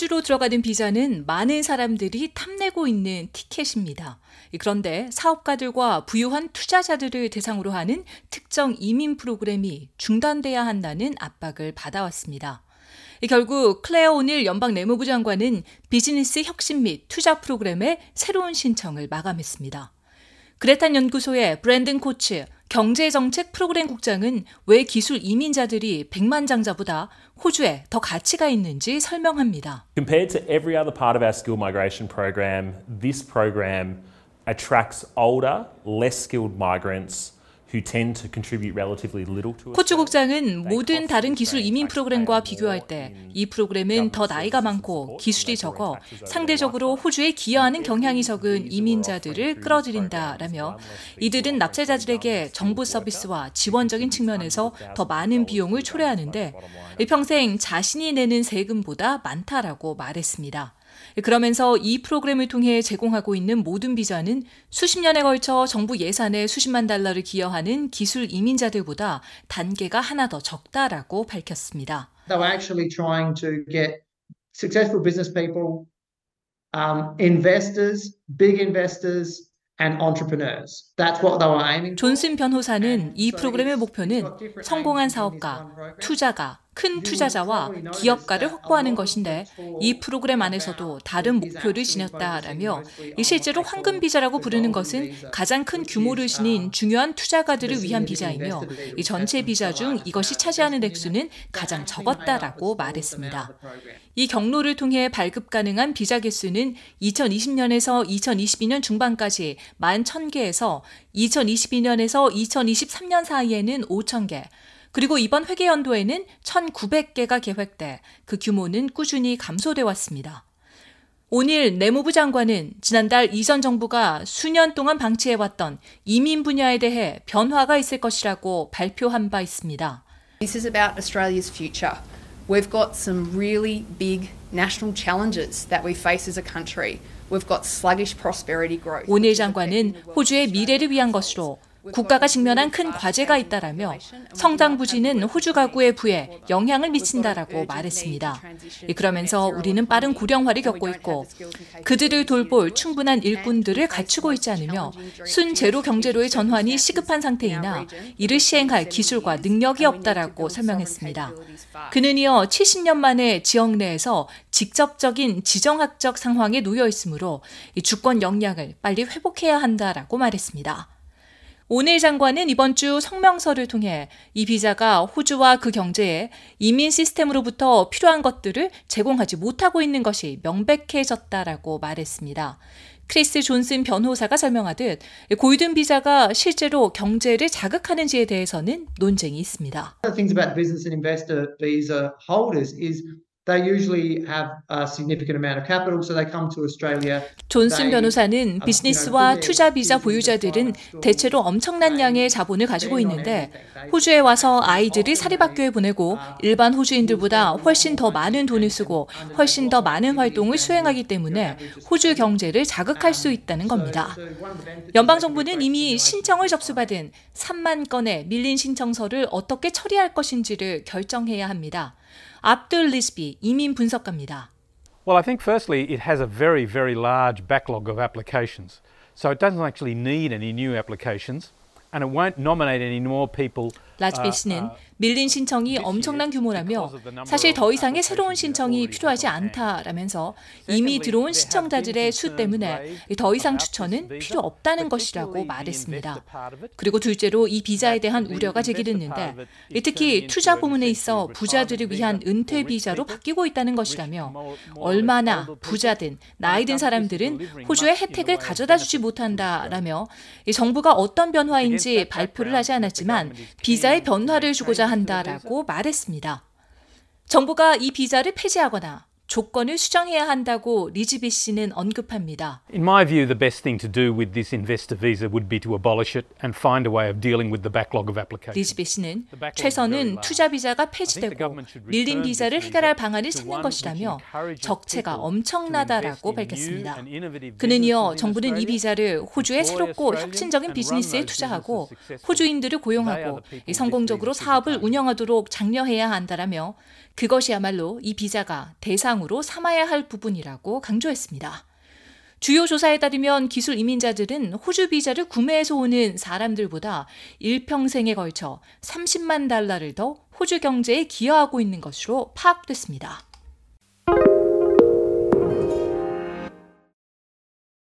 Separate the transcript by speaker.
Speaker 1: 호주로 들어가는 비자는 많은 사람들이 탐내고 있는 티켓입니다. 그런데 사업가들과 부유한 투자자들을 대상으로 하는 특정 이민 프로그램이 중단돼야 한다는 압박을 받아왔습니다. 결국 클레어 오닐 연방 내무부 장관은 비즈니스 혁신 및 투자 프로그램의 새로운 신청을 마감했습니다. 그래튼 연구소의 브랜든 코츠 경제정책 프로그램 국장은 왜 기술 이민자들이 백만장자보다 호주에 더 가치가 있는지 설명합니다.
Speaker 2: Compared to every other part of our skill migration program, this program attracts older, less skilled migrants
Speaker 1: 코츠 국장은 모든 다른 기술 이민 프로그램과 비교할 때 이 프로그램은 더 나이가 많고 기술이 적어 상대적으로 호주에 기여하는 경향이 적은 이민자들을 끌어들인다라며 이들은 납세자들에게 정부 서비스와 지원적인 측면에서 더 많은 비용을 초래하는데 평생 자신이 내는 세금보다 많다라고 말했습니다. 그러면서 이 프로그램을 통해 제공하고 있는 모든 비자는 수십 년에 걸쳐 정부 예산에 수십만 달러를 기여하는 기술 이민자들보다 단계가 하나 더 적다라고 밝혔습니다.
Speaker 3: They were actually trying to get successful business people, um, investors, big investors,
Speaker 1: 존슨 변호사는 이 프로그램의 목표는 성공한 사업가, 투자가, 큰 투자자와 기업가를 확보하는 것인데 이 프로그램 안에서도 다른 목표를 지녔다라며 실제로 황금 비자라고 부르는 것은 가장 큰 규모를 지닌 중요한 투자가들을 위한 비자이며 이 전체 비자 중 이것이 차지하는 액수는 가장 적었다라고 말했습니다. 이 경로를 통해 발급 가능한 비자 개수는 2020년에서 2022년 중반까지 11,000개에서 2022년에서 2023년 사이에는 5,000개, 그리고 이번 회계 연도에는 1,900개가 계획돼 그 규모는 꾸준히 감소돼 왔습니다. 오늘 내무부 장관은 지난달 이전 정부가 수년 동안 방치해왔던 이민 분야에 대해 변화가 있을 것이라고 발표한 바 있습니다.
Speaker 4: This is about Australia's future. We've got some really big national challenges that we face as a country. We've got sluggish prosperity growth.
Speaker 1: 오늘 장관은 호주의 미래를 위한 것으로 국가가 직면한 큰 과제가 있다라며 성장 부진은 호주 가구의 부에 영향을 미친다라고 말했습니다. 그러면서 우리는 빠른 고령화를 겪고 있고 그들을 돌볼 충분한 일꾼들을 갖추고 있지 않으며 순제로 경제로의 전환이 시급한 상태이나 이를 시행할 기술과 능력이 없다라고 설명했습니다. 그는 이어 70년 만에 지역 내에서 직접적인 지정학적 상황에 놓여 있으므로 주권 역량을 빨리 회복해야 한다라고 말했습니다. 오늘 장관은 이번 주 성명서를 통해 이 비자가 호주와 그 경제에 이민 시스템으로부터 필요한 것들을 제공하지 못하고 있는 것이 명백해졌다라고 말했습니다. 크리스 존슨 변호사가 설명하듯 골든 비자가 실제로 경제를 자극하는지에 대해서는 논쟁이 있습니다. 존슨 변호사는 비즈니스와 투자 비자 보유자들은 대체로 엄청난 양의 자본을 가지고 있는데 호주에 와서 아이들을 사립학교에 보내고 일반 호주인들보다 훨씬 더 많은 돈을 쓰고 훨씬 더 많은 활동을 수행하기 때문에 호주 경제를 자극할 수 있다는 겁니다. 연방 정부는 이미 신청을 접수받은 3만 건의 밀린 신청서를 어떻게 처리할 것인지를 결정해야 합니다. 압둘 리스비 이민 분석가입니다.
Speaker 5: Well, I think firstly it has a very, very large backlog of applications. So it doesn't actually need any new applications and it won't nominate any more people
Speaker 1: 라즈베 씨는 밀린 신청이 엄청난 규모라며 사실 더 이상의 새로운 신청이 필요하지 않다라면서 이미 들어온 신청자들의 수 때문에 더 이상 추천은 필요 없다는 것이라고 말했습니다. 그리고 둘째로 이 비자에 대한 우려가 제기됐는데 특히 투자 부문에 있어 부자들을 위한 은퇴 비자로 바뀌고 있다는 것이라며 얼마나 부자든 나이 든 사람들은 호주의 혜택을 가져다 주지 못한다라며 정부가 어떤 변화인지 발표를 하지 않았지만 비자 비자의 변화를 주고자 한다라고 말했습니다. 정부가 이 비자를 폐지하거나 조건을 수정해야 한다고 리즈비 씨는 언급합니다.
Speaker 5: In my view, the best thing to do with this investor visa would be to abolish it and find a way of dealing with the backlog of applications.
Speaker 1: 리즈비 씨는 최선은 투자 비자가 폐지되고 밀린 비자를 해결할 방안을 찾는 것이라며 적체가 엄청나다라고 밝혔습니다. 그는 이어 정부는 이 비자를 호주의 새롭고 혁신적인 비즈니스에 투자하고 호주인들을 고용하고 성공적으로 사업을 운영하도록 장려해야 한다라며 그것이야말로 이 비자가 대상 우상으로 삼아야 할 부분이라고 강조했습니다. 주요 조사에 따르면 기술 이민자들은 호주 비자를 구매해서 오는 사람들보다 일평생에 걸쳐 30만 달러를 더 호주 경제에 기여하고 있는 것으로 파악됐습니다.